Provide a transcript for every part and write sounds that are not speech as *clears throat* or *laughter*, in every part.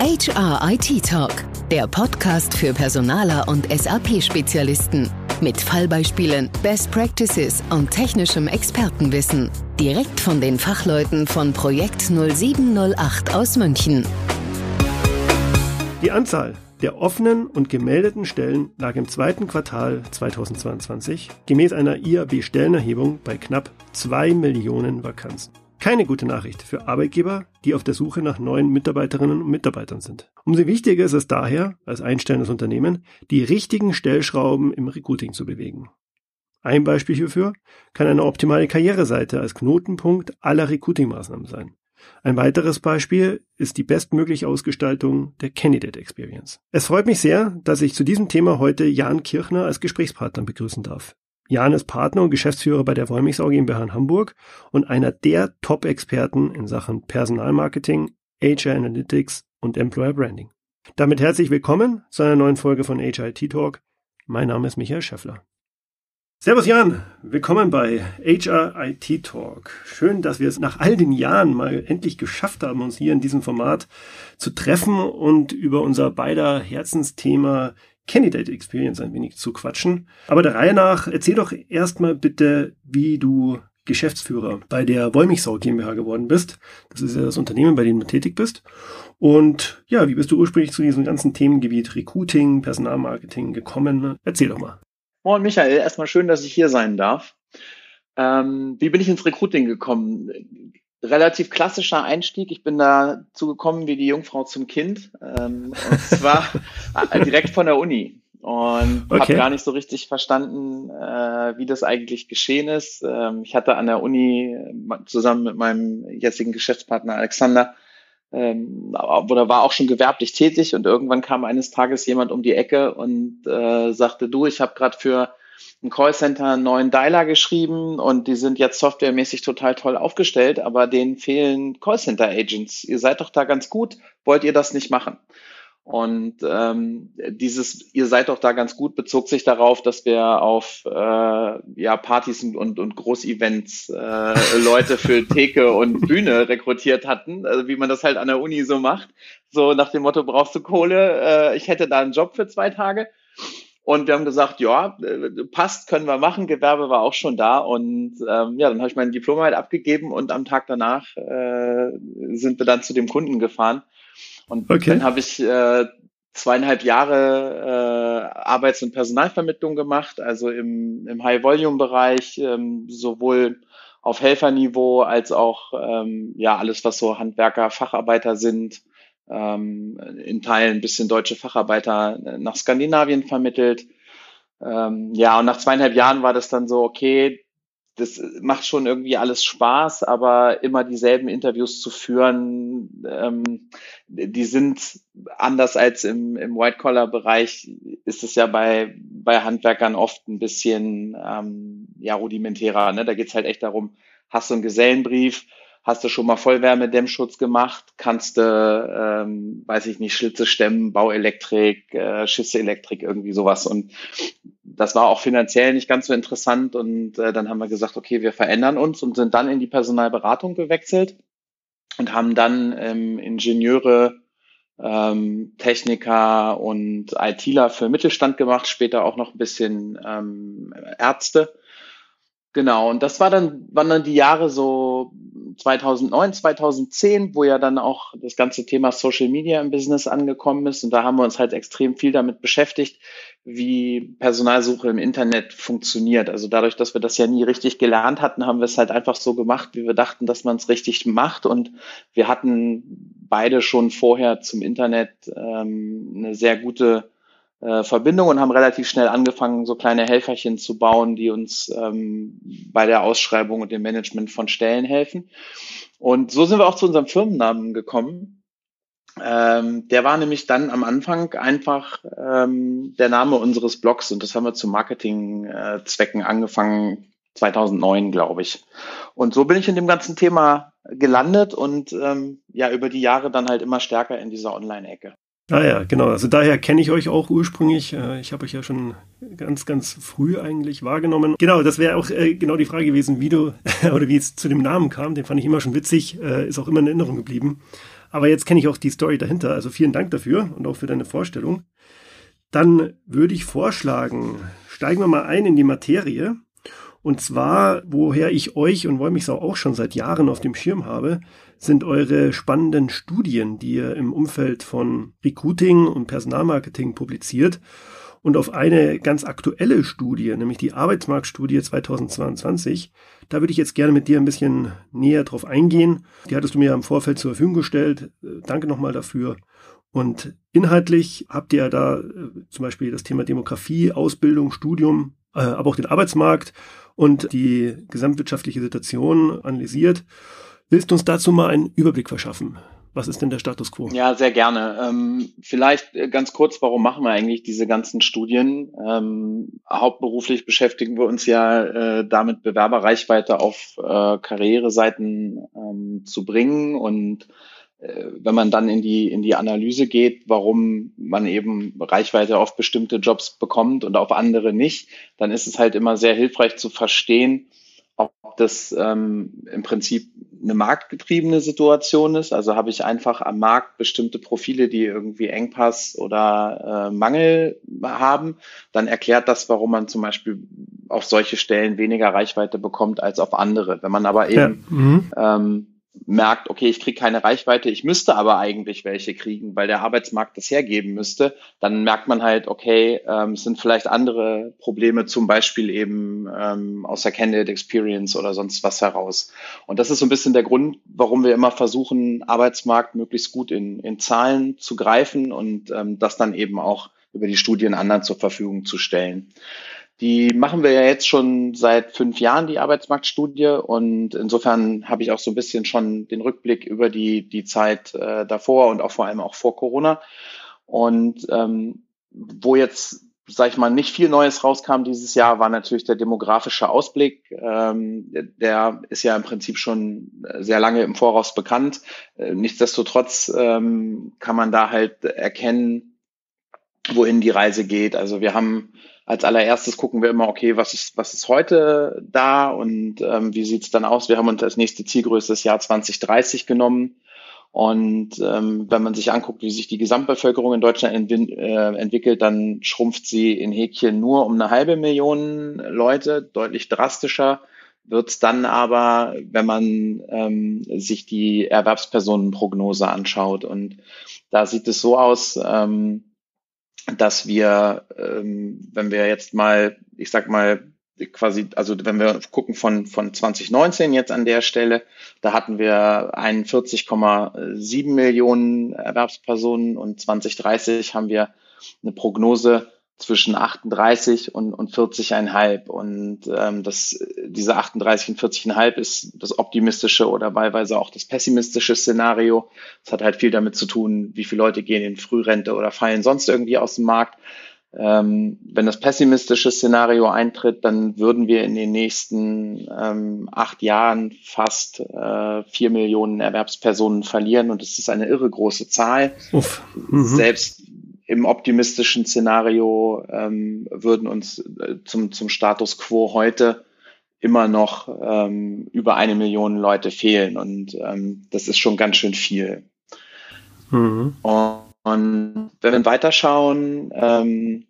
HR IT Talk, der Podcast für Personaler und SAP-Spezialisten. Mit Fallbeispielen, Best Practices und technischem Expertenwissen. Direkt von den Fachleuten von Projekt 0708 aus München. Die Anzahl der offenen und gemeldeten Stellen lag im zweiten Quartal 2022 gemäß einer IAB-Stellenerhebung bei knapp 2 Millionen Vakanzen. Keine gute Nachricht für Arbeitgeber, die auf der Suche nach neuen Mitarbeiterinnen und Mitarbeitern sind. Umso wichtiger ist es daher, als einstellendes Unternehmen, die richtigen Stellschrauben im Recruiting zu bewegen. Ein Beispiel hierfür kann eine optimale Karriereseite als Knotenpunkt aller Recruiting-Maßnahmen sein. Ein weiteres Beispiel ist die bestmögliche Ausgestaltung der Candidate Experience. Es freut mich sehr, dass ich zu diesem Thema heute Jan Kirchner als Gesprächspartner begrüßen darf. Jan ist Partner und Geschäftsführer bei der Wollmichsau GmbH in Hamburg und einer der Top-Experten in Sachen Personalmarketing, HR Analytics und Employer Branding. Damit herzlich willkommen zu einer neuen Folge von HIT Talk. Mein Name ist Michael Schäffler. Servus Jan, willkommen bei HR IT Talk. Schön, dass wir es nach all den Jahren mal endlich geschafft haben, uns hier in diesem Format zu treffen und über unser beider Herzensthema Candidate Experience ein wenig zu quatschen. Aber der Reihe nach, erzähl doch erstmal bitte, wie du Geschäftsführer bei der Wollmichsau GmbH geworden bist. Das ist ja das Unternehmen, bei dem du tätig bist. Und ja, wie bist du ursprünglich zu diesem ganzen Themengebiet Recruiting, Personalmarketing gekommen? Erzähl doch mal. Moin Michael, erstmal schön, dass ich hier sein darf. Ähm, wie bin ich ins Recruiting gekommen? Relativ klassischer Einstieg. Ich bin dazu gekommen wie die Jungfrau zum Kind. Ähm, und zwar *laughs* äh, direkt von der Uni. Und okay. habe gar nicht so richtig verstanden, äh, wie das eigentlich geschehen ist. Ähm, ich hatte an der Uni zusammen mit meinem jetzigen Geschäftspartner Alexander, ähm, oder war auch schon gewerblich tätig und irgendwann kam eines Tages jemand um die Ecke und äh, sagte, du, ich habe gerade für ein Callcenter einen neuen Dialer geschrieben und die sind jetzt softwaremäßig total toll aufgestellt, aber denen fehlen Callcenter-Agents. Ihr seid doch da ganz gut, wollt ihr das nicht machen? Und ähm, dieses, ihr seid doch da ganz gut, bezog sich darauf, dass wir auf äh, ja, Partys und, und Großevents äh, Leute für Theke und Bühne rekrutiert hatten, also wie man das halt an der Uni so macht. So nach dem Motto, brauchst du Kohle? Äh, ich hätte da einen Job für zwei Tage. Und wir haben gesagt, ja, passt, können wir machen. Gewerbe war auch schon da. Und ähm, ja, dann habe ich mein Diplom halt abgegeben und am Tag danach äh, sind wir dann zu dem Kunden gefahren. Und okay. dann habe ich äh, zweieinhalb Jahre äh, Arbeits- und Personalvermittlung gemacht, also im, im High-Volume-Bereich, ähm, sowohl auf Helferniveau als auch ähm, ja alles, was so Handwerker, Facharbeiter sind, ähm, in Teilen ein bisschen deutsche Facharbeiter nach Skandinavien vermittelt. Ähm, ja, und nach zweieinhalb Jahren war das dann so, okay, das macht schon irgendwie alles Spaß, aber immer dieselben Interviews zu führen, ähm, die sind anders als im, im White-Collar-Bereich, ist es ja bei, bei Handwerkern oft ein bisschen ähm, ja, rudimentärer. Ne? Da geht's halt echt darum, hast du einen Gesellenbrief, Hast du schon mal Vollwärmedämmschutz gemacht? Kannst du, ähm, weiß ich nicht, Schlitze stemmen, Bauelektrik, äh, Schisselektrik, irgendwie sowas. Und das war auch finanziell nicht ganz so interessant. Und äh, dann haben wir gesagt, okay, wir verändern uns und sind dann in die Personalberatung gewechselt und haben dann ähm, Ingenieure, ähm, Techniker und ITler für Mittelstand gemacht, später auch noch ein bisschen ähm, Ärzte Genau, und das war dann, waren dann die Jahre so 2009, 2010, wo ja dann auch das ganze Thema Social Media im Business angekommen ist. Und da haben wir uns halt extrem viel damit beschäftigt, wie Personalsuche im Internet funktioniert. Also dadurch, dass wir das ja nie richtig gelernt hatten, haben wir es halt einfach so gemacht, wie wir dachten, dass man es richtig macht. Und wir hatten beide schon vorher zum Internet ähm, eine sehr gute äh, Verbindung und haben relativ schnell angefangen, so kleine Helferchen zu bauen, die uns ähm, bei der Ausschreibung und dem Management von Stellen helfen. Und so sind wir auch zu unserem Firmennamen gekommen. Ähm, der war nämlich dann am Anfang einfach ähm, der Name unseres Blogs und das haben wir zu Marketingzwecken äh, angefangen 2009, glaube ich. Und so bin ich in dem ganzen Thema gelandet und ähm, ja über die Jahre dann halt immer stärker in dieser Online-Ecke. Ah ja, genau. Also daher kenne ich euch auch ursprünglich. Äh, ich habe euch ja schon ganz, ganz früh eigentlich wahrgenommen. Genau, das wäre auch äh, genau die Frage gewesen, wie du *laughs* oder wie es zu dem Namen kam. Den fand ich immer schon witzig, äh, ist auch immer in Erinnerung geblieben. Aber jetzt kenne ich auch die Story dahinter. Also vielen Dank dafür und auch für deine Vorstellung. Dann würde ich vorschlagen, steigen wir mal ein in die Materie. Und zwar, woher ich euch und Wollmichsau auch schon seit Jahren auf dem Schirm habe, sind eure spannenden Studien, die ihr im Umfeld von Recruiting und Personalmarketing publiziert. Und auf eine ganz aktuelle Studie, nämlich die Arbeitsmarktstudie 2022, da würde ich jetzt gerne mit dir ein bisschen näher drauf eingehen. Die hattest du mir im Vorfeld zur Verfügung gestellt. Äh, danke nochmal dafür. Und inhaltlich habt ihr da äh, zum Beispiel das Thema Demografie, Ausbildung, Studium, äh, aber auch den Arbeitsmarkt und die gesamtwirtschaftliche Situation analysiert. Willst du uns dazu mal einen Überblick verschaffen? Was ist denn der Status quo? Ja, sehr gerne. Ähm, vielleicht äh, ganz kurz, warum machen wir eigentlich diese ganzen Studien? Ähm, hauptberuflich beschäftigen wir uns ja äh, damit, Bewerberreichweite auf äh, Karriereseiten ähm, zu bringen und äh, wenn man dann in die, in die Analyse geht, warum man eben Reichweite auf bestimmte Jobs bekommt und auf andere nicht, dann ist es halt immer sehr hilfreich zu verstehen, ob das ähm, im Prinzip eine marktgetriebene Situation ist. Also habe ich einfach am Markt bestimmte Profile, die irgendwie Engpass oder äh, Mangel haben, dann erklärt das, warum man zum Beispiel auf solche Stellen weniger Reichweite bekommt als auf andere. Wenn man aber eben ja. mhm. ähm, merkt, okay, ich kriege keine Reichweite, ich müsste aber eigentlich welche kriegen, weil der Arbeitsmarkt das hergeben müsste, dann merkt man halt, okay, ähm, es sind vielleicht andere Probleme, zum Beispiel eben ähm, aus der Candidate Experience oder sonst was heraus. Und das ist so ein bisschen der Grund, warum wir immer versuchen, Arbeitsmarkt möglichst gut in, in Zahlen zu greifen und ähm, das dann eben auch über die Studien anderen zur Verfügung zu stellen. Die machen wir ja jetzt schon seit fünf Jahren, die Arbeitsmarktstudie. Und insofern habe ich auch so ein bisschen schon den Rückblick über die, die Zeit äh, davor und auch vor allem auch vor Corona. Und ähm, wo jetzt, sag ich mal, nicht viel Neues rauskam dieses Jahr, war natürlich der demografische Ausblick. Ähm, der ist ja im Prinzip schon sehr lange im Voraus bekannt. Äh, nichtsdestotrotz ähm, kann man da halt erkennen, wohin die Reise geht. Also wir haben als allererstes gucken wir immer, okay, was ist, was ist heute da und ähm, wie sieht's dann aus? Wir haben uns als nächste Zielgröße das Jahr 2030 genommen. Und ähm, wenn man sich anguckt, wie sich die Gesamtbevölkerung in Deutschland ent äh, entwickelt, dann schrumpft sie in Häkchen nur um eine halbe Million Leute, deutlich drastischer wird's dann aber, wenn man ähm, sich die Erwerbspersonenprognose anschaut. Und da sieht es so aus, ähm, dass wir, ähm, wenn wir jetzt mal, ich sag mal, quasi, also wenn wir gucken von, von 2019 jetzt an der Stelle, da hatten wir 41,7 Millionen Erwerbspersonen und 2030 haben wir eine Prognose zwischen 38 und, und 40,5. Und ähm, das, diese 38 und 40,5 ist das optimistische oder wahlweise auch das pessimistische Szenario. Das hat halt viel damit zu tun, wie viele Leute gehen in Frührente oder fallen sonst irgendwie aus dem Markt. Ähm, wenn das pessimistische Szenario eintritt, dann würden wir in den nächsten ähm, acht Jahren fast äh, vier Millionen Erwerbspersonen verlieren und das ist eine irre große Zahl. Uff. Mhm. Selbst im optimistischen Szenario ähm, würden uns äh, zum, zum Status quo heute immer noch ähm, über eine Million Leute fehlen. Und ähm, das ist schon ganz schön viel. Mhm. Und, und, wenn wir weiterschauen, ähm,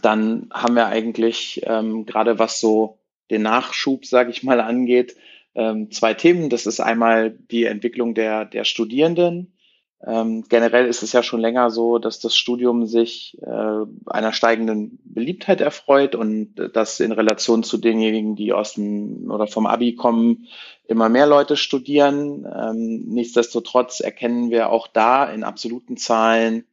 dann haben wir eigentlich ähm, gerade was so den Nachschub, sage ich mal, angeht, ähm, zwei Themen. Das ist einmal die Entwicklung der, der Studierenden ähm, generell ist es ja schon länger so, dass das Studium sich äh, einer steigenden Beliebtheit erfreut und dass in Relation zu denjenigen, die aus dem oder vom Abi kommen, immer mehr Leute studieren. Ähm, nichtsdestotrotz erkennen wir auch da in absoluten Zahlen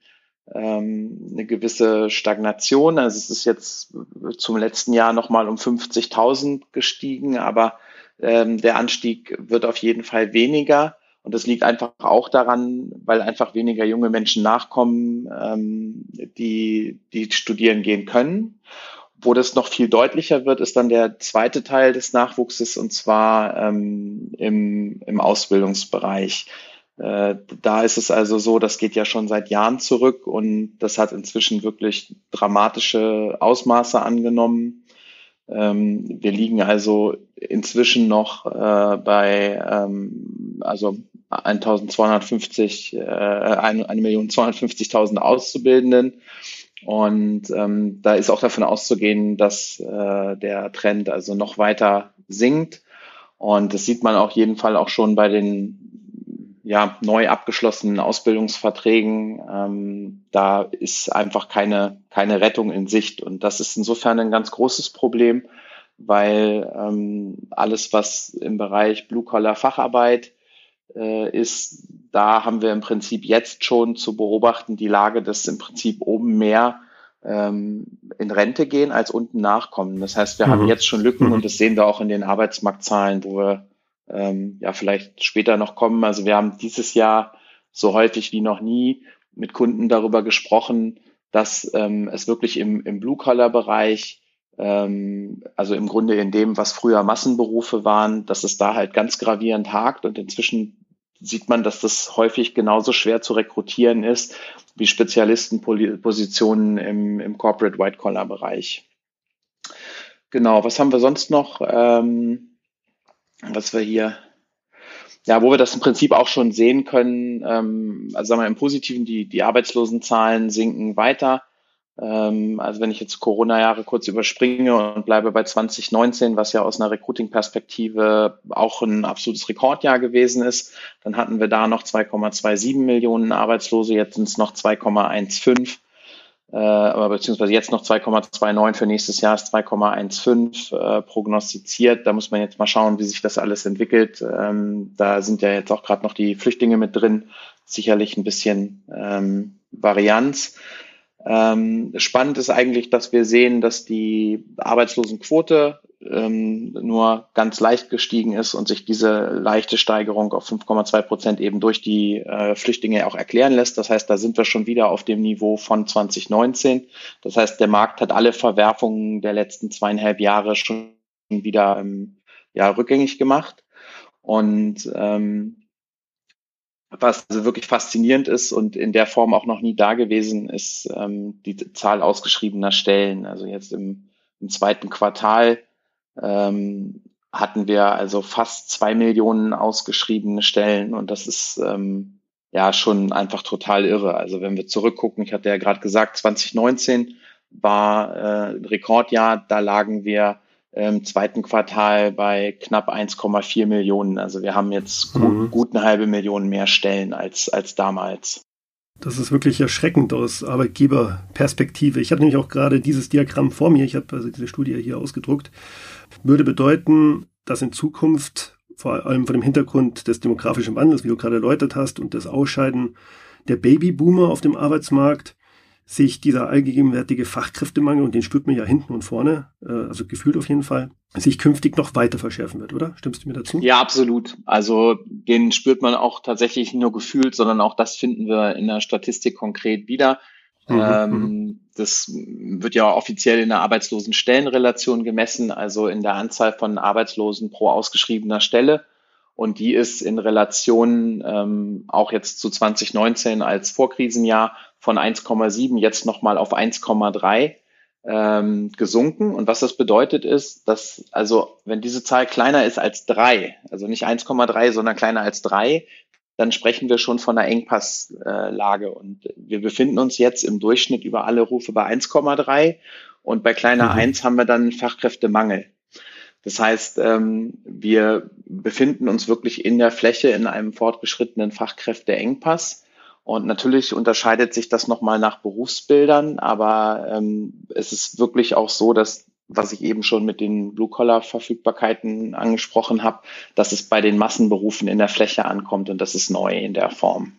ähm, eine gewisse Stagnation. Also es ist jetzt zum letzten Jahr nochmal um 50.000 gestiegen, aber ähm, der Anstieg wird auf jeden Fall weniger. Und das liegt einfach auch daran, weil einfach weniger junge Menschen nachkommen, ähm, die, die studieren gehen können. Wo das noch viel deutlicher wird, ist dann der zweite Teil des Nachwuchses und zwar ähm, im, im Ausbildungsbereich. Äh, da ist es also so, das geht ja schon seit Jahren zurück und das hat inzwischen wirklich dramatische Ausmaße angenommen. Ähm, wir liegen also inzwischen noch äh, bei, ähm, also 1250, äh, 1.250.000 Auszubildenden. Und ähm, da ist auch davon auszugehen, dass äh, der Trend also noch weiter sinkt. Und das sieht man auf jeden Fall auch schon bei den ja, neu abgeschlossenen Ausbildungsverträgen. Ähm, da ist einfach keine, keine Rettung in Sicht. Und das ist insofern ein ganz großes Problem, weil ähm, alles, was im Bereich Blue-Collar-Facharbeit ist, da haben wir im Prinzip jetzt schon zu beobachten, die Lage, dass im Prinzip oben mehr ähm, in Rente gehen als unten nachkommen. Das heißt, wir mhm. haben jetzt schon Lücken mhm. und das sehen wir auch in den Arbeitsmarktzahlen, wo wir ähm, ja vielleicht später noch kommen. Also wir haben dieses Jahr so häufig wie noch nie mit Kunden darüber gesprochen, dass ähm, es wirklich im, im Blue-Collar-Bereich, ähm, also im Grunde in dem, was früher Massenberufe waren, dass es da halt ganz gravierend hakt und inzwischen sieht man, dass das häufig genauso schwer zu rekrutieren ist wie Spezialistenpositionen im, im Corporate White Collar Bereich. Genau, was haben wir sonst noch? Ähm, was wir hier, ja, wo wir das im Prinzip auch schon sehen können, ähm, also sagen wir im Positiven, die, die Arbeitslosenzahlen sinken weiter. Ähm, also wenn ich jetzt Corona-Jahre kurz überspringe und bleibe bei 2019, was ja aus einer Recruiting-Perspektive auch ein absolutes Rekordjahr gewesen ist, dann hatten wir da noch 2,27 Millionen Arbeitslose, jetzt sind es noch 2,15 äh, beziehungsweise jetzt noch 2,29 für nächstes Jahr ist 2,15 äh, prognostiziert. Da muss man jetzt mal schauen, wie sich das alles entwickelt. Ähm, da sind ja jetzt auch gerade noch die Flüchtlinge mit drin, sicherlich ein bisschen ähm, Varianz. Ähm, spannend ist eigentlich, dass wir sehen, dass die Arbeitslosenquote ähm, nur ganz leicht gestiegen ist und sich diese leichte Steigerung auf 5,2 Prozent eben durch die äh, Flüchtlinge auch erklären lässt. Das heißt, da sind wir schon wieder auf dem Niveau von 2019. Das heißt, der Markt hat alle Verwerfungen der letzten zweieinhalb Jahre schon wieder ähm, ja, rückgängig gemacht. Und ähm, was also wirklich faszinierend ist und in der Form auch noch nie da gewesen ist, ähm, die Zahl ausgeschriebener Stellen. Also jetzt im, im zweiten Quartal ähm, hatten wir also fast zwei Millionen ausgeschriebene Stellen und das ist ähm, ja schon einfach total irre. Also wenn wir zurückgucken, ich hatte ja gerade gesagt, 2019 war äh, ein Rekordjahr, da lagen wir im zweiten Quartal bei knapp 1,4 Millionen. Also wir haben jetzt mhm. gut, eine halbe Million mehr Stellen als, als damals. Das ist wirklich erschreckend aus Arbeitgeberperspektive. Ich habe nämlich auch gerade dieses Diagramm vor mir, ich habe also diese Studie hier ausgedruckt, würde bedeuten, dass in Zukunft vor allem vor dem Hintergrund des demografischen Wandels, wie du gerade erläutert hast, und das Ausscheiden der Babyboomer auf dem Arbeitsmarkt, sich dieser allgegenwärtige Fachkräftemangel, und den spürt man ja hinten und vorne, äh, also gefühlt auf jeden Fall, sich künftig noch weiter verschärfen wird, oder? Stimmst du mir dazu? Ja, absolut. Also den spürt man auch tatsächlich nicht nur gefühlt, sondern auch das finden wir in der Statistik konkret wieder. Mhm. Ähm, mhm. das wird ja offiziell in der Arbeitslosenstellenrelation gemessen, also in der Anzahl von Arbeitslosen pro ausgeschriebener Stelle. Und die ist in Relation ähm, auch jetzt zu 2019 als Vorkrisenjahr von 1,7 jetzt nochmal auf 1,3 ähm, gesunken. Und was das bedeutet ist, dass also wenn diese Zahl kleiner ist als drei, also nicht 1,3, sondern kleiner als drei, dann sprechen wir schon von einer Engpasslage. Und wir befinden uns jetzt im Durchschnitt über alle Rufe bei 1,3 und bei kleiner mhm. 1 haben wir dann Fachkräftemangel. Das heißt, ähm, wir befinden uns wirklich in der Fläche in einem fortgeschrittenen Fachkräfteengpass. Und natürlich unterscheidet sich das nochmal nach Berufsbildern, aber ähm, es ist wirklich auch so, dass, was ich eben schon mit den Blue-Collar-Verfügbarkeiten angesprochen habe, dass es bei den Massenberufen in der Fläche ankommt und das ist neu in der Form.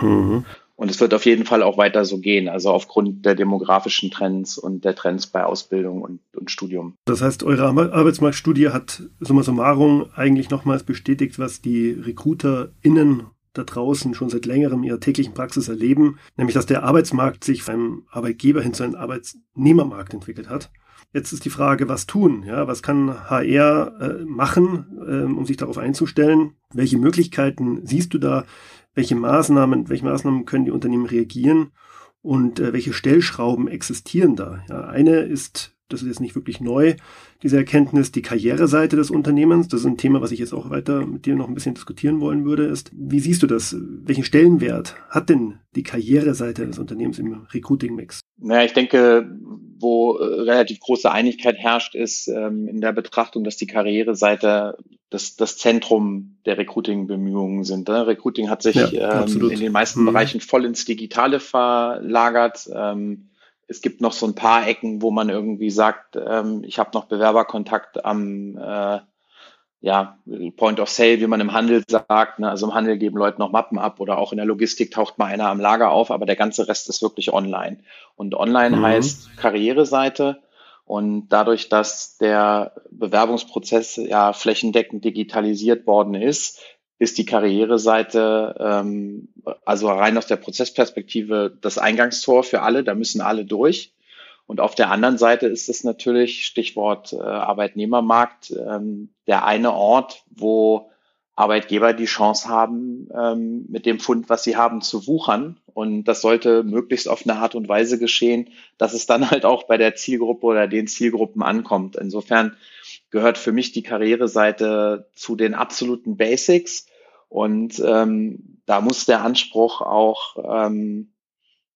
Mhm. Und es wird auf jeden Fall auch weiter so gehen, also aufgrund der demografischen Trends und der Trends bei Ausbildung und, und Studium. Das heißt, eure Arbeitsmarktstudie hat summa summarum eigentlich nochmals bestätigt, was die RecruiterInnen da draußen schon seit längerem ihrer täglichen Praxis erleben, nämlich dass der Arbeitsmarkt sich vom Arbeitgeber hin zu einem Arbeitsnehmermarkt entwickelt hat. Jetzt ist die Frage, was tun? Ja, was kann HR äh, machen, äh, um sich darauf einzustellen? Welche Möglichkeiten siehst du da? welche Maßnahmen, welche Maßnahmen können die Unternehmen reagieren und äh, welche Stellschrauben existieren da. Ja, eine ist das ist jetzt nicht wirklich neu, diese Erkenntnis, die Karriereseite des Unternehmens. Das ist ein Thema, was ich jetzt auch weiter mit dir noch ein bisschen diskutieren wollen würde, ist, wie siehst du das? Welchen Stellenwert hat denn die Karriereseite des Unternehmens im Recruiting-Mix? Naja, ich denke, wo äh, relativ große Einigkeit herrscht, ist ähm, in der Betrachtung, dass die Karriereseite das, das Zentrum der Recruiting-Bemühungen sind. Ne? Recruiting hat sich ja, ähm, in den meisten mhm. Bereichen voll ins Digitale verlagert. Ähm, es gibt noch so ein paar Ecken, wo man irgendwie sagt, ähm, ich habe noch Bewerberkontakt am äh, ja, Point of Sale, wie man im Handel sagt. Ne? Also im Handel geben Leute noch Mappen ab oder auch in der Logistik taucht mal einer am Lager auf, aber der ganze Rest ist wirklich online. Und online mhm. heißt Karriereseite. Und dadurch, dass der Bewerbungsprozess ja flächendeckend digitalisiert worden ist, ist die Karriereseite, ähm, also rein aus der Prozessperspektive, das Eingangstor für alle. Da müssen alle durch. Und auf der anderen Seite ist es natürlich, Stichwort äh, Arbeitnehmermarkt, ähm, der eine Ort, wo Arbeitgeber die Chance haben, ähm, mit dem Fund, was sie haben, zu wuchern. Und das sollte möglichst auf eine Art und Weise geschehen, dass es dann halt auch bei der Zielgruppe oder den Zielgruppen ankommt. Insofern gehört für mich die Karriereseite zu den absoluten Basics. Und ähm, da muss der Anspruch auch, ähm,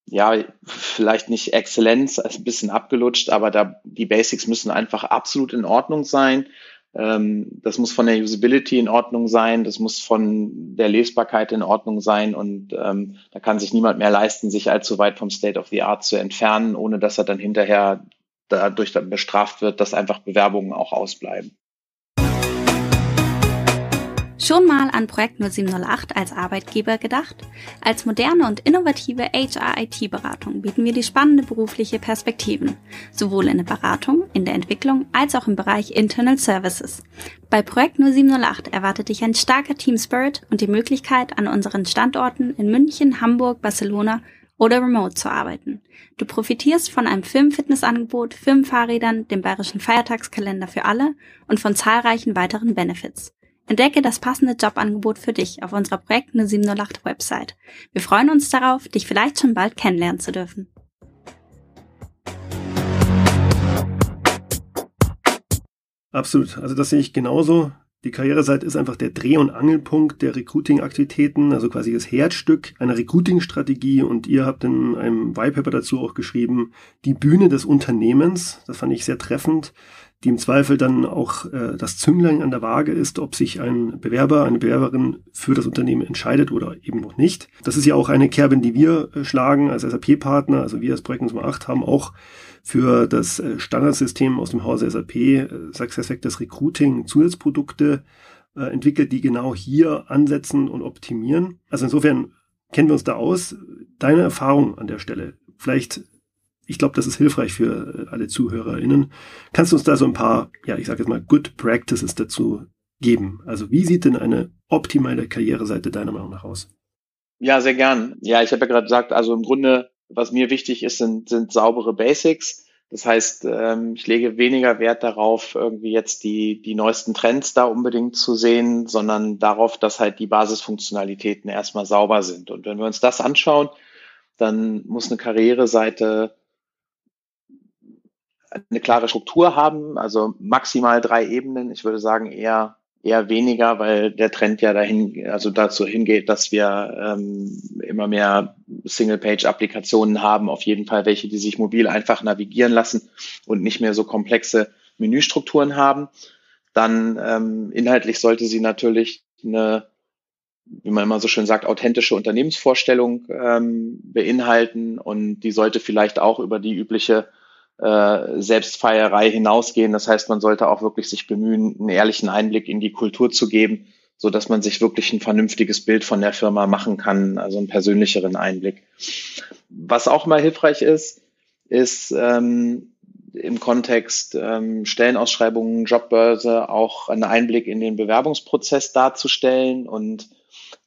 ja, vielleicht nicht Exzellenz, also ein bisschen abgelutscht, aber da die Basics müssen einfach absolut in Ordnung sein. Ähm, das muss von der Usability in Ordnung sein, das muss von der Lesbarkeit in Ordnung sein und ähm, da kann sich niemand mehr leisten, sich allzu weit vom State of the Art zu entfernen, ohne dass er dann hinterher dadurch dann bestraft wird, dass einfach Bewerbungen auch ausbleiben. Schon mal an Projekt 0708 als Arbeitgeber gedacht? Als moderne und innovative HR-IT-Beratung bieten wir die spannende berufliche Perspektiven, sowohl in der Beratung, in der Entwicklung als auch im Bereich Internal Services. Bei Projekt 0708 erwartet dich ein starker Team Spirit und die Möglichkeit, an unseren Standorten in München, Hamburg, Barcelona oder remote zu arbeiten. Du profitierst von einem Firmenfitnessangebot, Firmenfahrrädern, dem bayerischen Feiertagskalender für alle und von zahlreichen weiteren Benefits. Entdecke das passende Jobangebot für dich auf unserer Projekt 0708 Website. Wir freuen uns darauf, dich vielleicht schon bald kennenlernen zu dürfen. Absolut. Also das sehe ich genauso. Die Karriereseite ist einfach der Dreh- und Angelpunkt der Recruiting-Aktivitäten, also quasi das Herzstück einer Recruiting-Strategie. Und ihr habt in einem Whitepaper dazu auch geschrieben, die Bühne des Unternehmens. Das fand ich sehr treffend, die im Zweifel dann auch äh, das Zünglein an der Waage ist, ob sich ein Bewerber, eine Bewerberin für das Unternehmen entscheidet oder eben noch nicht. Das ist ja auch eine Kerbe, die wir äh, schlagen als SAP-Partner. Also wir als Projekt Nummer 8 haben auch für das äh, Standardsystem aus dem Hause SAP, äh, SuccessFactors Recruiting, Zusatzprodukte äh, entwickelt, die genau hier ansetzen und optimieren. Also insofern kennen wir uns da aus. Deine Erfahrung an der Stelle, vielleicht, ich glaube, das ist hilfreich für alle ZuhörerInnen. Kannst du uns da so ein paar, ja, ich sage jetzt mal, Good Practices dazu geben? Also wie sieht denn eine optimale Karriereseite deiner Meinung nach aus? Ja, sehr gern. Ja, ich habe ja gerade gesagt, also im Grunde was mir wichtig ist, sind, sind saubere Basics. Das heißt, ähm, ich lege weniger Wert darauf, irgendwie jetzt die, die neuesten Trends da unbedingt zu sehen, sondern darauf, dass halt die Basisfunktionalitäten erstmal sauber sind. Und wenn wir uns das anschauen, dann muss eine Karriereseite eine klare Struktur haben, also maximal drei Ebenen. Ich würde sagen eher eher weniger, weil der Trend ja dahin, also dazu hingeht, dass wir ähm, immer mehr Single-Page-Applikationen haben, auf jeden Fall welche, die sich mobil einfach navigieren lassen und nicht mehr so komplexe Menüstrukturen haben. Dann ähm, inhaltlich sollte sie natürlich eine, wie man immer so schön sagt, authentische Unternehmensvorstellung ähm, beinhalten und die sollte vielleicht auch über die übliche äh, Selbstfeierei hinausgehen. Das heißt, man sollte auch wirklich sich bemühen, einen ehrlichen Einblick in die Kultur zu geben, so dass man sich wirklich ein vernünftiges Bild von der Firma machen kann, also einen persönlicheren Einblick. Was auch mal hilfreich ist, ist ähm, im Kontext ähm, Stellenausschreibungen, Jobbörse auch einen Einblick in den Bewerbungsprozess darzustellen und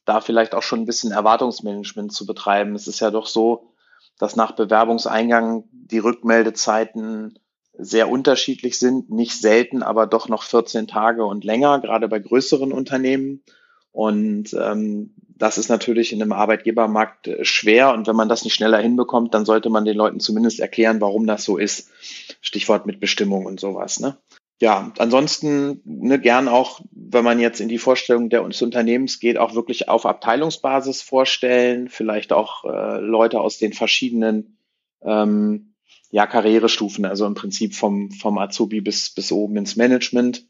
da vielleicht auch schon ein bisschen Erwartungsmanagement zu betreiben. Es ist ja doch so, dass nach Bewerbungseingang die Rückmeldezeiten sehr unterschiedlich sind, nicht selten, aber doch noch 14 Tage und länger, gerade bei größeren Unternehmen. Und ähm, das ist natürlich in einem Arbeitgebermarkt äh, schwer und wenn man das nicht schneller hinbekommt, dann sollte man den Leuten zumindest erklären, warum das so ist. Stichwort Mitbestimmung und sowas. Ne? Ja, ansonsten ne, gern auch, wenn man jetzt in die Vorstellung der, des Unternehmens geht, auch wirklich auf Abteilungsbasis vorstellen, vielleicht auch äh, Leute aus den verschiedenen ähm, ja, Karrierestufen, also im Prinzip vom, vom Azubi bis, bis oben ins Management.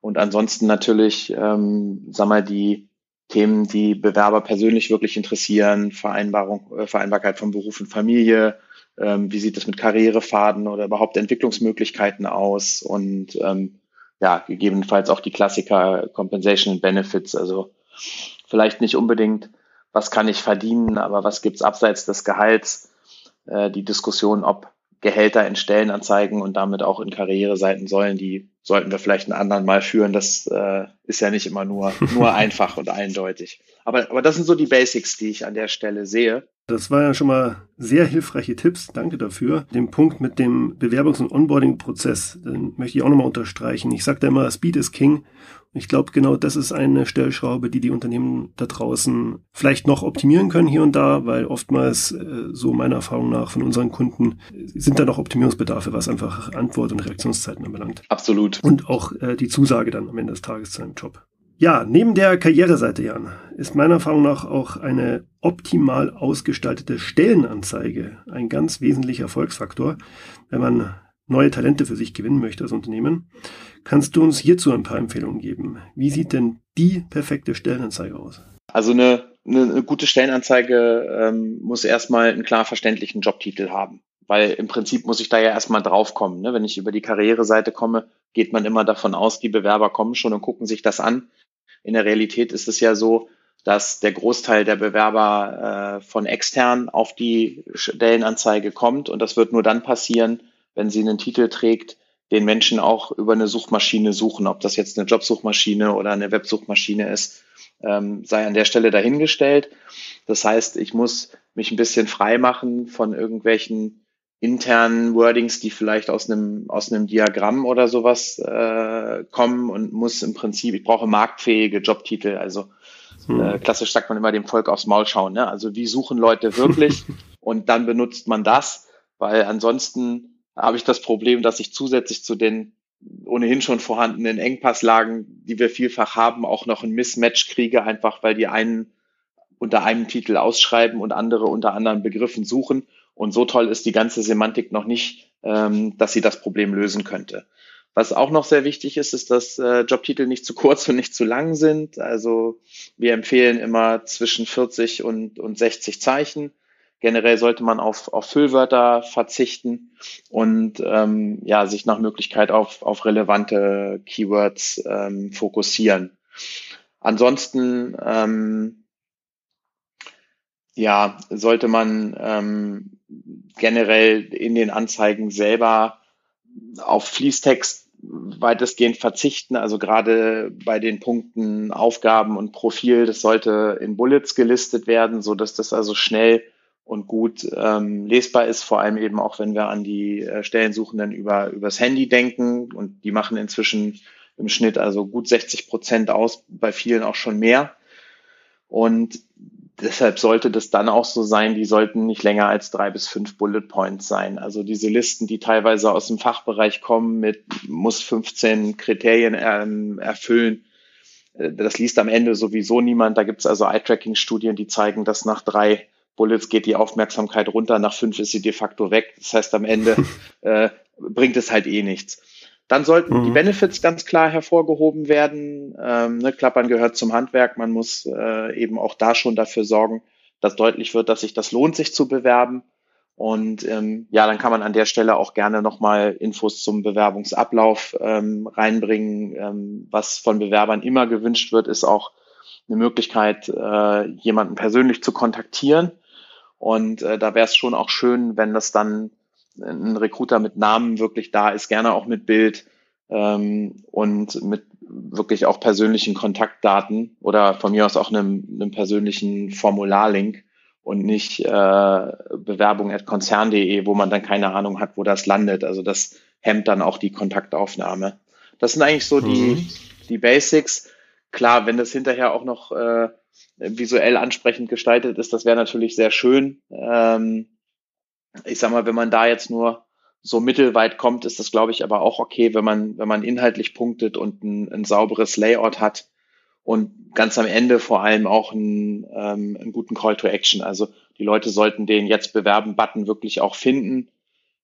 Und ansonsten natürlich, ähm, sag mal, die Themen, die Bewerber persönlich wirklich interessieren, Vereinbarung, äh, Vereinbarkeit von Beruf und Familie, wie sieht es mit Karrierefaden oder überhaupt Entwicklungsmöglichkeiten aus und ähm, ja, gegebenenfalls auch die Klassiker Compensation and Benefits, also vielleicht nicht unbedingt, was kann ich verdienen, aber was gibt's abseits des Gehalts, äh, die Diskussion, ob Gehälter in Stellenanzeigen und damit auch in Karriereseiten sollen, die sollten wir vielleicht einen anderen Mal führen. Das äh, ist ja nicht immer nur, nur *laughs* einfach und eindeutig. Aber, aber das sind so die Basics, die ich an der Stelle sehe. Das waren ja schon mal sehr hilfreiche Tipps. Danke dafür. Den Punkt mit dem Bewerbungs- und Onboarding-Prozess, den möchte ich auch nochmal unterstreichen. Ich sage da immer, Speed is King. Ich glaube, genau das ist eine Stellschraube, die die Unternehmen da draußen vielleicht noch optimieren können hier und da, weil oftmals, äh, so meiner Erfahrung nach von unseren Kunden, sind da noch Optimierungsbedarfe, was einfach Antwort- und Reaktionszeiten anbelangt. Absolut. Und auch äh, die Zusage dann am Ende des Tages zu einem Job. Ja, neben der Karriereseite, Jan, ist meiner Erfahrung nach auch eine optimal ausgestaltete Stellenanzeige ein ganz wesentlicher Erfolgsfaktor, wenn man neue Talente für sich gewinnen möchte als Unternehmen. Kannst du uns hierzu ein paar Empfehlungen geben? Wie sieht denn die perfekte Stellenanzeige aus? Also eine, eine gute Stellenanzeige ähm, muss erstmal einen klar verständlichen Jobtitel haben. Weil im Prinzip muss ich da ja erstmal draufkommen. Ne? Wenn ich über die Karriereseite komme, geht man immer davon aus, die Bewerber kommen schon und gucken sich das an. In der Realität ist es ja so, dass der Großteil der Bewerber äh, von extern auf die Stellenanzeige kommt und das wird nur dann passieren, wenn sie einen Titel trägt, den Menschen auch über eine Suchmaschine suchen. Ob das jetzt eine Jobsuchmaschine oder eine Websuchmaschine ist, ähm, sei an der Stelle dahingestellt. Das heißt, ich muss mich ein bisschen frei machen von irgendwelchen internen Wordings, die vielleicht aus einem, aus einem Diagramm oder sowas äh, kommen und muss im Prinzip, ich brauche marktfähige Jobtitel. Also hm. äh, klassisch sagt man immer dem Volk aufs Maul schauen. Ne? Also wie suchen Leute wirklich *laughs* und dann benutzt man das, weil ansonsten habe ich das Problem, dass ich zusätzlich zu den ohnehin schon vorhandenen Engpasslagen, die wir vielfach haben, auch noch ein Mismatch kriege, einfach weil die einen unter einem Titel ausschreiben und andere unter anderen Begriffen suchen und so toll ist die ganze Semantik noch nicht, ähm, dass sie das Problem lösen könnte. Was auch noch sehr wichtig ist, ist, dass äh, Jobtitel nicht zu kurz und nicht zu lang sind. Also wir empfehlen immer zwischen 40 und, und 60 Zeichen. Generell sollte man auf, auf Füllwörter verzichten und ähm, ja, sich nach Möglichkeit auf, auf relevante Keywords ähm, fokussieren. Ansonsten ähm, ja, sollte man ähm, generell in den Anzeigen selber auf Fließtext weitestgehend verzichten. Also gerade bei den Punkten Aufgaben und Profil, das sollte in Bullets gelistet werden, so dass das also schnell und gut ähm, lesbar ist, vor allem eben auch, wenn wir an die äh, Stellensuchenden über übers Handy denken und die machen inzwischen im Schnitt also gut 60 Prozent aus, bei vielen auch schon mehr. Und deshalb sollte das dann auch so sein, die sollten nicht länger als drei bis fünf Bullet Points sein. Also diese Listen, die teilweise aus dem Fachbereich kommen mit muss 15 Kriterien ähm, erfüllen, äh, das liest am Ende sowieso niemand. Da gibt es also Eye-Tracking-Studien, die zeigen, dass nach drei Bullets geht die Aufmerksamkeit runter, nach fünf ist sie de facto weg. Das heißt, am Ende *laughs* äh, bringt es halt eh nichts. Dann sollten mhm. die Benefits ganz klar hervorgehoben werden. Ähm, ne, Klappern gehört zum Handwerk. Man muss äh, eben auch da schon dafür sorgen, dass deutlich wird, dass sich das lohnt, sich zu bewerben. Und ähm, ja, dann kann man an der Stelle auch gerne nochmal Infos zum Bewerbungsablauf ähm, reinbringen. Ähm, was von Bewerbern immer gewünscht wird, ist auch eine Möglichkeit, äh, jemanden persönlich zu kontaktieren. Und äh, da wäre es schon auch schön, wenn das dann ein Recruiter mit Namen wirklich da ist, gerne auch mit Bild ähm, und mit wirklich auch persönlichen Kontaktdaten oder von mir aus auch einem, einem persönlichen Formularlink und nicht äh, bewerbung.konzern.de, wo man dann keine Ahnung hat, wo das landet. Also das hemmt dann auch die Kontaktaufnahme. Das sind eigentlich so mhm. die, die Basics. Klar, wenn das hinterher auch noch äh, visuell ansprechend gestaltet ist, das wäre natürlich sehr schön. Ähm, ich sag mal, wenn man da jetzt nur so mittelweit kommt, ist das, glaube ich, aber auch okay, wenn man, wenn man inhaltlich punktet und ein, ein sauberes Layout hat und ganz am Ende vor allem auch einen, ähm, einen guten Call to Action. Also die Leute sollten den jetzt bewerben Button wirklich auch finden.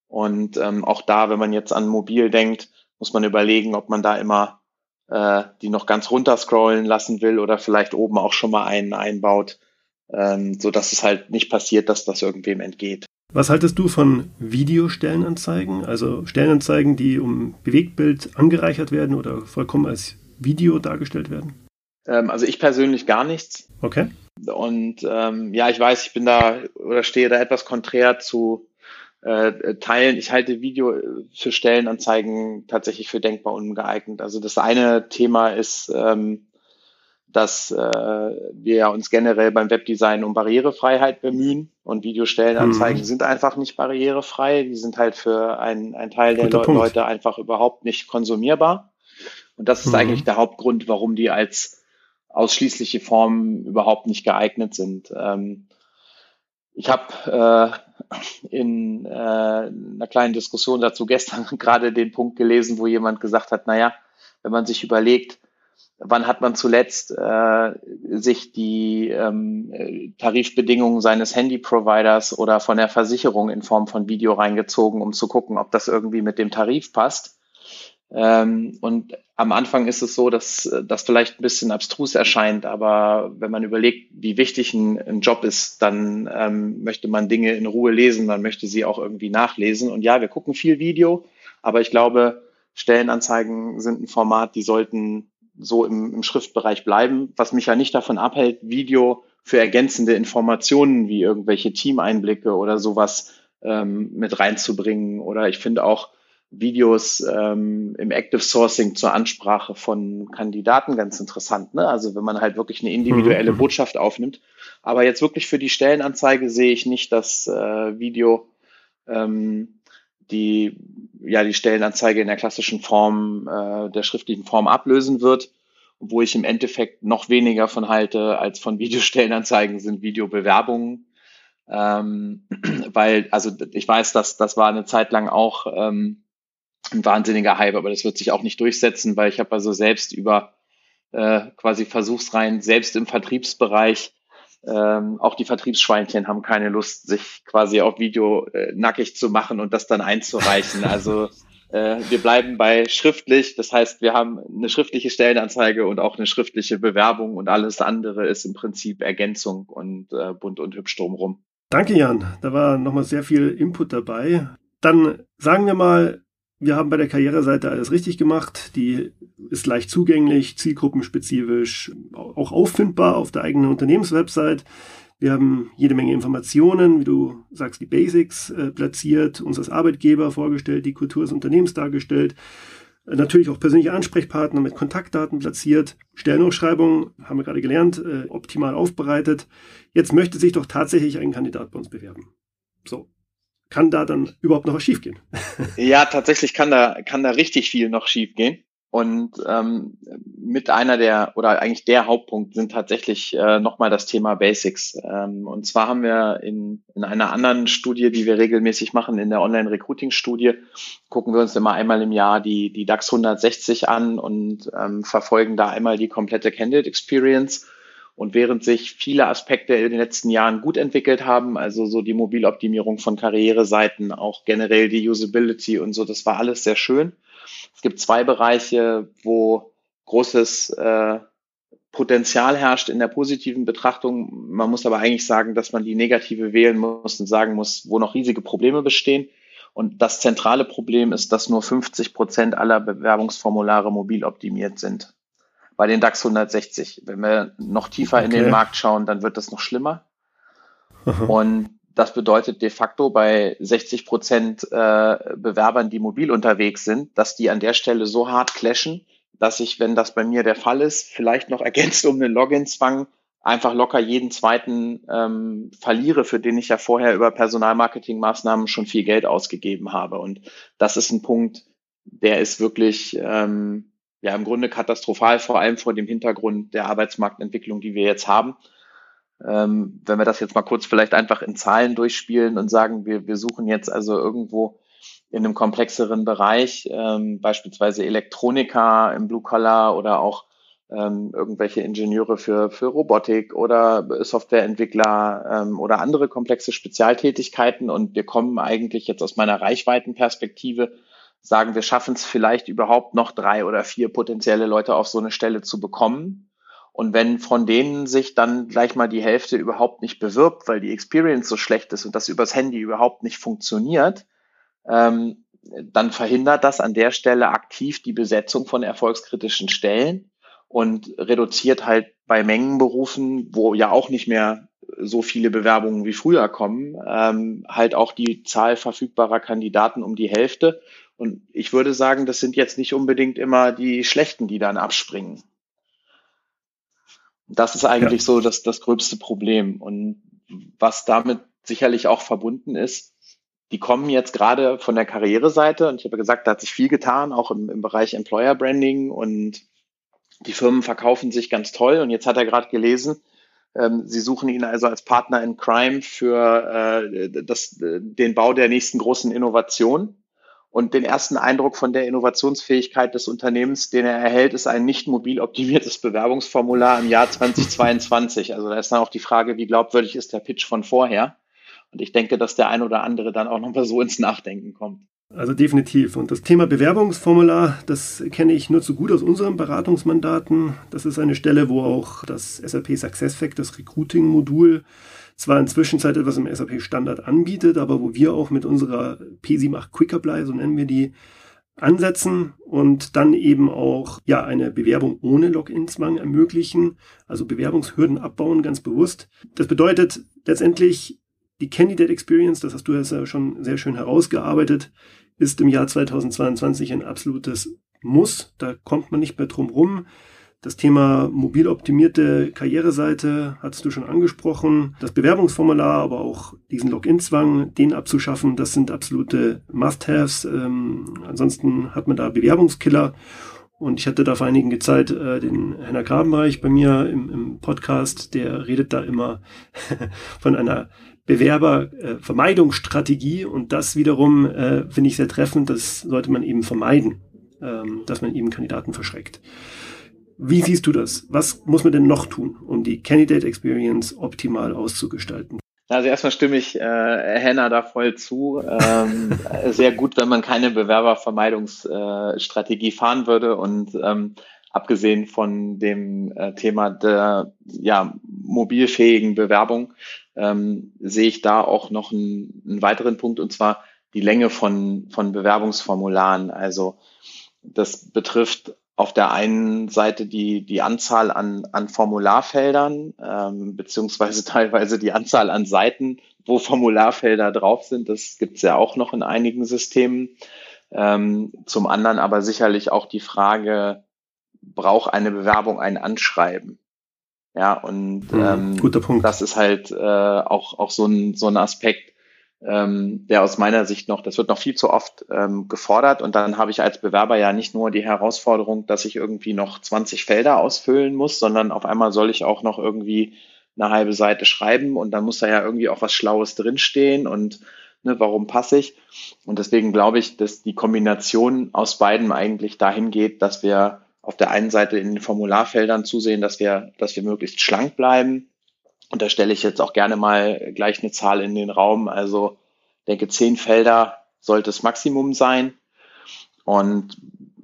Und ähm, auch da, wenn man jetzt an mobil denkt, muss man überlegen, ob man da immer äh, die noch ganz runter scrollen lassen will oder vielleicht oben auch schon mal einen einbaut, ähm, so dass es halt nicht passiert, dass das irgendwem entgeht. Was haltest du von Videostellenanzeigen? Also Stellenanzeigen, die um Bewegtbild angereichert werden oder vollkommen als Video dargestellt werden? Ähm, also ich persönlich gar nichts. Okay. Und ähm, ja, ich weiß, ich bin da oder stehe da etwas konträr zu äh, Teilen. Ich halte Video für Stellenanzeigen tatsächlich für denkbar ungeeignet. Also das eine Thema ist, ähm, dass äh, wir uns generell beim Webdesign um Barrierefreiheit bemühen und Videostellenanzeigen mhm. sind einfach nicht barrierefrei. Die sind halt für einen, einen Teil der Le Leute einfach überhaupt nicht konsumierbar. Und das ist mhm. eigentlich der Hauptgrund, warum die als ausschließliche Form überhaupt nicht geeignet sind. Ähm, ich habe äh, in äh, einer kleinen Diskussion dazu gestern *laughs* gerade den Punkt gelesen, wo jemand gesagt hat, naja, wenn man sich überlegt, wann hat man zuletzt äh, sich die ähm, Tarifbedingungen seines Handy-Providers oder von der Versicherung in Form von Video reingezogen, um zu gucken, ob das irgendwie mit dem Tarif passt. Ähm, und am Anfang ist es so, dass das vielleicht ein bisschen abstrus erscheint, aber wenn man überlegt, wie wichtig ein, ein Job ist, dann ähm, möchte man Dinge in Ruhe lesen, man möchte sie auch irgendwie nachlesen. Und ja, wir gucken viel Video, aber ich glaube, Stellenanzeigen sind ein Format, die sollten so im, im Schriftbereich bleiben, was mich ja nicht davon abhält, Video für ergänzende Informationen wie irgendwelche Teameinblicke oder sowas ähm, mit reinzubringen. Oder ich finde auch Videos ähm, im Active Sourcing zur Ansprache von Kandidaten ganz interessant. Ne? Also wenn man halt wirklich eine individuelle mhm. Botschaft aufnimmt. Aber jetzt wirklich für die Stellenanzeige sehe ich nicht, dass äh, Video ähm, die ja die Stellenanzeige in der klassischen Form äh, der schriftlichen Form ablösen wird, wo ich im Endeffekt noch weniger von halte als von *laughs* Videostellenanzeigen sind Videobewerbungen. Ähm, *clears throat* weil, also ich weiß, dass das war eine Zeit lang auch ähm, ein wahnsinniger Hype, aber das wird sich auch nicht durchsetzen, weil ich habe also selbst über äh, quasi Versuchsreihen, selbst im Vertriebsbereich, ähm, auch die Vertriebsschweinchen haben keine Lust, sich quasi auf Video äh, nackig zu machen und das dann einzureichen. *laughs* Also äh, wir bleiben bei schriftlich, das heißt, wir haben eine schriftliche Stellenanzeige und auch eine schriftliche Bewerbung und alles andere ist im Prinzip Ergänzung und äh, bunt und hübsch drumherum. Danke, Jan. Da war nochmal sehr viel Input dabei. Dann sagen wir mal, wir haben bei der Karriereseite alles richtig gemacht. Die ist leicht zugänglich, zielgruppenspezifisch, auch auffindbar auf der eigenen Unternehmenswebsite. Wir haben jede Menge Informationen, wie du sagst, die Basics äh, platziert, uns als Arbeitgeber vorgestellt, die Kultur des Unternehmens dargestellt. Äh, natürlich auch persönliche Ansprechpartner mit Kontaktdaten platziert. Stellenausschreibung, haben wir gerade gelernt, äh, optimal aufbereitet. Jetzt möchte sich doch tatsächlich ein Kandidat bei uns bewerben. So, kann da dann überhaupt noch was schiefgehen? *laughs* ja, tatsächlich kann da, kann da richtig viel noch schiefgehen. Und ähm, mit einer der oder eigentlich der Hauptpunkt sind tatsächlich äh, nochmal das Thema Basics. Ähm, und zwar haben wir in, in einer anderen Studie, die wir regelmäßig machen, in der Online-Recruiting-Studie, gucken wir uns immer einmal im Jahr die, die DAX 160 an und ähm, verfolgen da einmal die komplette Candidate Experience und während sich viele Aspekte in den letzten Jahren gut entwickelt haben, also so die Mobiloptimierung von Karriereseiten, auch generell die Usability und so, das war alles sehr schön. Es gibt zwei Bereiche, wo großes äh, Potenzial herrscht in der positiven Betrachtung. Man muss aber eigentlich sagen, dass man die negative wählen muss und sagen muss, wo noch riesige Probleme bestehen. Und das zentrale Problem ist, dass nur 50 Prozent aller Bewerbungsformulare mobil optimiert sind bei den DAX 160. Wenn wir noch tiefer okay. in den Markt schauen, dann wird das noch schlimmer. Aha. Und das bedeutet de facto bei 60 Prozent äh, Bewerbern, die mobil unterwegs sind, dass die an der Stelle so hart clashen, dass ich, wenn das bei mir der Fall ist, vielleicht noch ergänzt um einen Login-Zwang einfach locker jeden zweiten ähm, verliere, für den ich ja vorher über Personalmarketing-Maßnahmen schon viel Geld ausgegeben habe. Und das ist ein Punkt, der ist wirklich ähm, ja im Grunde katastrophal, vor allem vor dem Hintergrund der Arbeitsmarktentwicklung, die wir jetzt haben. Ähm, wenn wir das jetzt mal kurz vielleicht einfach in Zahlen durchspielen und sagen, wir, wir suchen jetzt also irgendwo in einem komplexeren Bereich, ähm, beispielsweise Elektroniker im Blue Collar oder auch ähm, irgendwelche Ingenieure für, für Robotik oder Softwareentwickler ähm, oder andere komplexe Spezialtätigkeiten. Und wir kommen eigentlich jetzt aus meiner Reichweitenperspektive, sagen, wir schaffen es vielleicht überhaupt noch drei oder vier potenzielle Leute auf so eine Stelle zu bekommen. Und wenn von denen sich dann gleich mal die Hälfte überhaupt nicht bewirbt, weil die Experience so schlecht ist und das übers Handy überhaupt nicht funktioniert, ähm, dann verhindert das an der Stelle aktiv die Besetzung von erfolgskritischen Stellen und reduziert halt bei Mengenberufen, wo ja auch nicht mehr so viele Bewerbungen wie früher kommen, ähm, halt auch die Zahl verfügbarer Kandidaten um die Hälfte. Und ich würde sagen, das sind jetzt nicht unbedingt immer die Schlechten, die dann abspringen. Das ist eigentlich ja. so das, das gröbste Problem. Und was damit sicherlich auch verbunden ist, die kommen jetzt gerade von der Karriereseite und ich habe gesagt, da hat sich viel getan, auch im, im Bereich Employer Branding und die Firmen verkaufen sich ganz toll und jetzt hat er gerade gelesen, ähm, sie suchen ihn also als Partner in Crime für äh, das, den Bau der nächsten großen Innovation. Und den ersten Eindruck von der Innovationsfähigkeit des Unternehmens, den er erhält, ist ein nicht mobil optimiertes Bewerbungsformular im Jahr 2022. Also da ist dann auch die Frage, wie glaubwürdig ist der Pitch von vorher? Und ich denke, dass der ein oder andere dann auch nochmal so ins Nachdenken kommt. Also definitiv. Und das Thema Bewerbungsformular, das kenne ich nur zu gut aus unseren Beratungsmandaten. Das ist eine Stelle, wo auch das SAP SuccessFactors Recruiting-Modul zwar inzwischen Zeit etwas im SAP Standard anbietet, aber wo wir auch mit unserer P78 Quick Apply, so nennen wir die, ansetzen und dann eben auch ja eine Bewerbung ohne Login-Zwang ermöglichen, also Bewerbungshürden abbauen, ganz bewusst. Das bedeutet letztendlich die Candidate Experience, das hast du ja schon sehr schön herausgearbeitet, ist im Jahr 2022 ein absolutes Muss. Da kommt man nicht mehr drum rum. Das Thema mobil optimierte Karriereseite hattest du schon angesprochen. Das Bewerbungsformular, aber auch diesen Login-Zwang, den abzuschaffen, das sind absolute Must-Haves. Ähm, ansonsten hat man da Bewerbungskiller. Und ich hatte da vor einigen Zeit äh, den Henner Grabenreich bei mir im, im Podcast, der redet da immer *laughs* von einer Bewerbervermeidungsstrategie äh, und das wiederum äh, finde ich sehr treffend, das sollte man eben vermeiden, ähm, dass man eben Kandidaten verschreckt. Wie siehst du das? Was muss man denn noch tun, um die Candidate Experience optimal auszugestalten? Also erstmal stimme ich äh, Henna da voll zu. Ähm, *laughs* sehr gut, wenn man keine Bewerbervermeidungsstrategie fahren würde und ähm, abgesehen von dem äh, Thema der ja, mobilfähigen Bewerbung ähm, sehe ich da auch noch einen, einen weiteren Punkt und zwar die Länge von, von Bewerbungsformularen. Also das betrifft auf der einen Seite die, die Anzahl an, an Formularfeldern, ähm, beziehungsweise *laughs* teilweise die Anzahl an Seiten, wo Formularfelder drauf sind. Das gibt's ja auch noch in einigen Systemen. Ähm, zum anderen aber sicherlich auch die Frage, braucht eine Bewerbung ein Anschreiben? Ja, und mhm, ähm, guter Punkt. das ist halt äh, auch, auch so, ein, so ein Aspekt, ähm, der aus meiner Sicht noch, das wird noch viel zu oft ähm, gefordert. Und dann habe ich als Bewerber ja nicht nur die Herausforderung, dass ich irgendwie noch 20 Felder ausfüllen muss, sondern auf einmal soll ich auch noch irgendwie eine halbe Seite schreiben und dann muss da ja irgendwie auch was Schlaues drinstehen und ne, warum passe ich? Und deswegen glaube ich, dass die Kombination aus beiden eigentlich dahin geht, dass wir auf der einen Seite in den Formularfeldern zusehen, dass wir, dass wir möglichst schlank bleiben. Und da stelle ich jetzt auch gerne mal gleich eine Zahl in den Raum. Also denke, zehn Felder sollte das Maximum sein. Und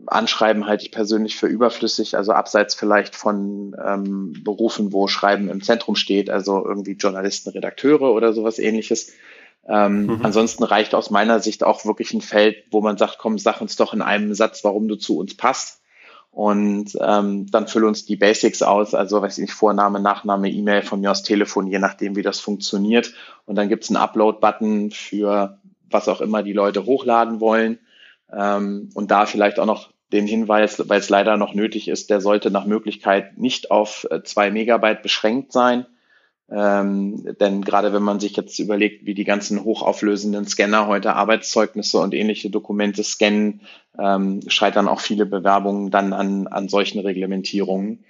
Anschreiben halte ich persönlich für überflüssig, also abseits vielleicht von ähm, Berufen, wo Schreiben im Zentrum steht, also irgendwie Journalisten, Redakteure oder sowas ähnliches. Ähm, mhm. Ansonsten reicht aus meiner Sicht auch wirklich ein Feld, wo man sagt, komm, sag uns doch in einem Satz, warum du zu uns passt und ähm, dann fülle uns die Basics aus, also weiß ich nicht, Vorname, Nachname, E-Mail von mir aus Telefon, je nachdem, wie das funktioniert. Und dann gibt's einen Upload-Button für was auch immer die Leute hochladen wollen. Ähm, und da vielleicht auch noch den Hinweis, weil es leider noch nötig ist, der sollte nach Möglichkeit nicht auf äh, zwei Megabyte beschränkt sein. Ähm, denn gerade wenn man sich jetzt überlegt, wie die ganzen hochauflösenden Scanner heute Arbeitszeugnisse und ähnliche Dokumente scannen, ähm, scheitern auch viele Bewerbungen dann an, an solchen Reglementierungen.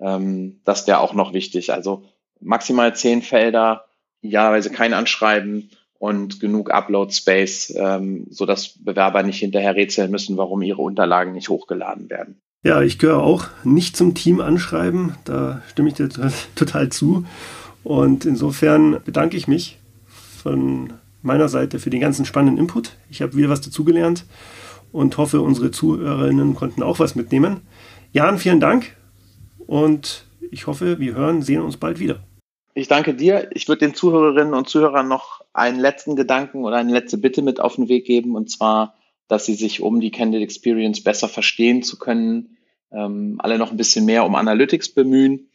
Ähm, das wäre auch noch wichtig. Also maximal zehn Felder, idealerweise kein Anschreiben und genug Upload-Space, ähm, sodass Bewerber nicht hinterher rätseln müssen, warum ihre Unterlagen nicht hochgeladen werden. Ja, ich gehöre auch nicht zum Team anschreiben, da stimme ich dir *laughs* total zu. Und insofern bedanke ich mich von meiner Seite für den ganzen spannenden Input. Ich habe wieder was dazugelernt und hoffe, unsere Zuhörerinnen konnten auch was mitnehmen. Jan, vielen Dank und ich hoffe, wir hören, sehen uns bald wieder. Ich danke dir. Ich würde den Zuhörerinnen und Zuhörern noch einen letzten Gedanken oder eine letzte Bitte mit auf den Weg geben, und zwar, dass sie sich, um die Candid Experience besser verstehen zu können, ähm, alle noch ein bisschen mehr um Analytics bemühen.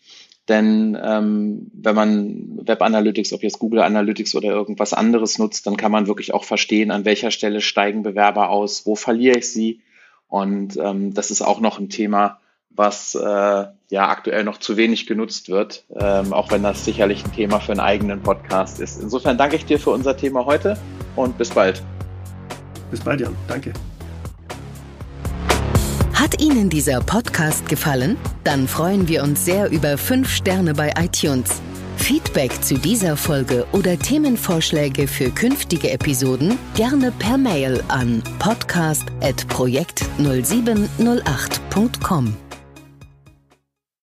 Denn ähm, wenn man Web Analytics, ob jetzt Google Analytics oder irgendwas anderes nutzt, dann kann man wirklich auch verstehen, an welcher Stelle steigen Bewerber aus, wo verliere ich sie. Und ähm, das ist auch noch ein Thema, was äh, ja aktuell noch zu wenig genutzt wird, ähm, auch wenn das sicherlich ein Thema für einen eigenen Podcast ist. Insofern danke ich dir für unser Thema heute und bis bald. Bis bald, Jan. Danke. Hat Ihnen dieser Podcast gefallen? Dann freuen wir uns sehr über 5 Sterne bei iTunes. Feedback zu dieser Folge oder Themenvorschläge für künftige Episoden gerne per Mail an podcast.projekt0708.com.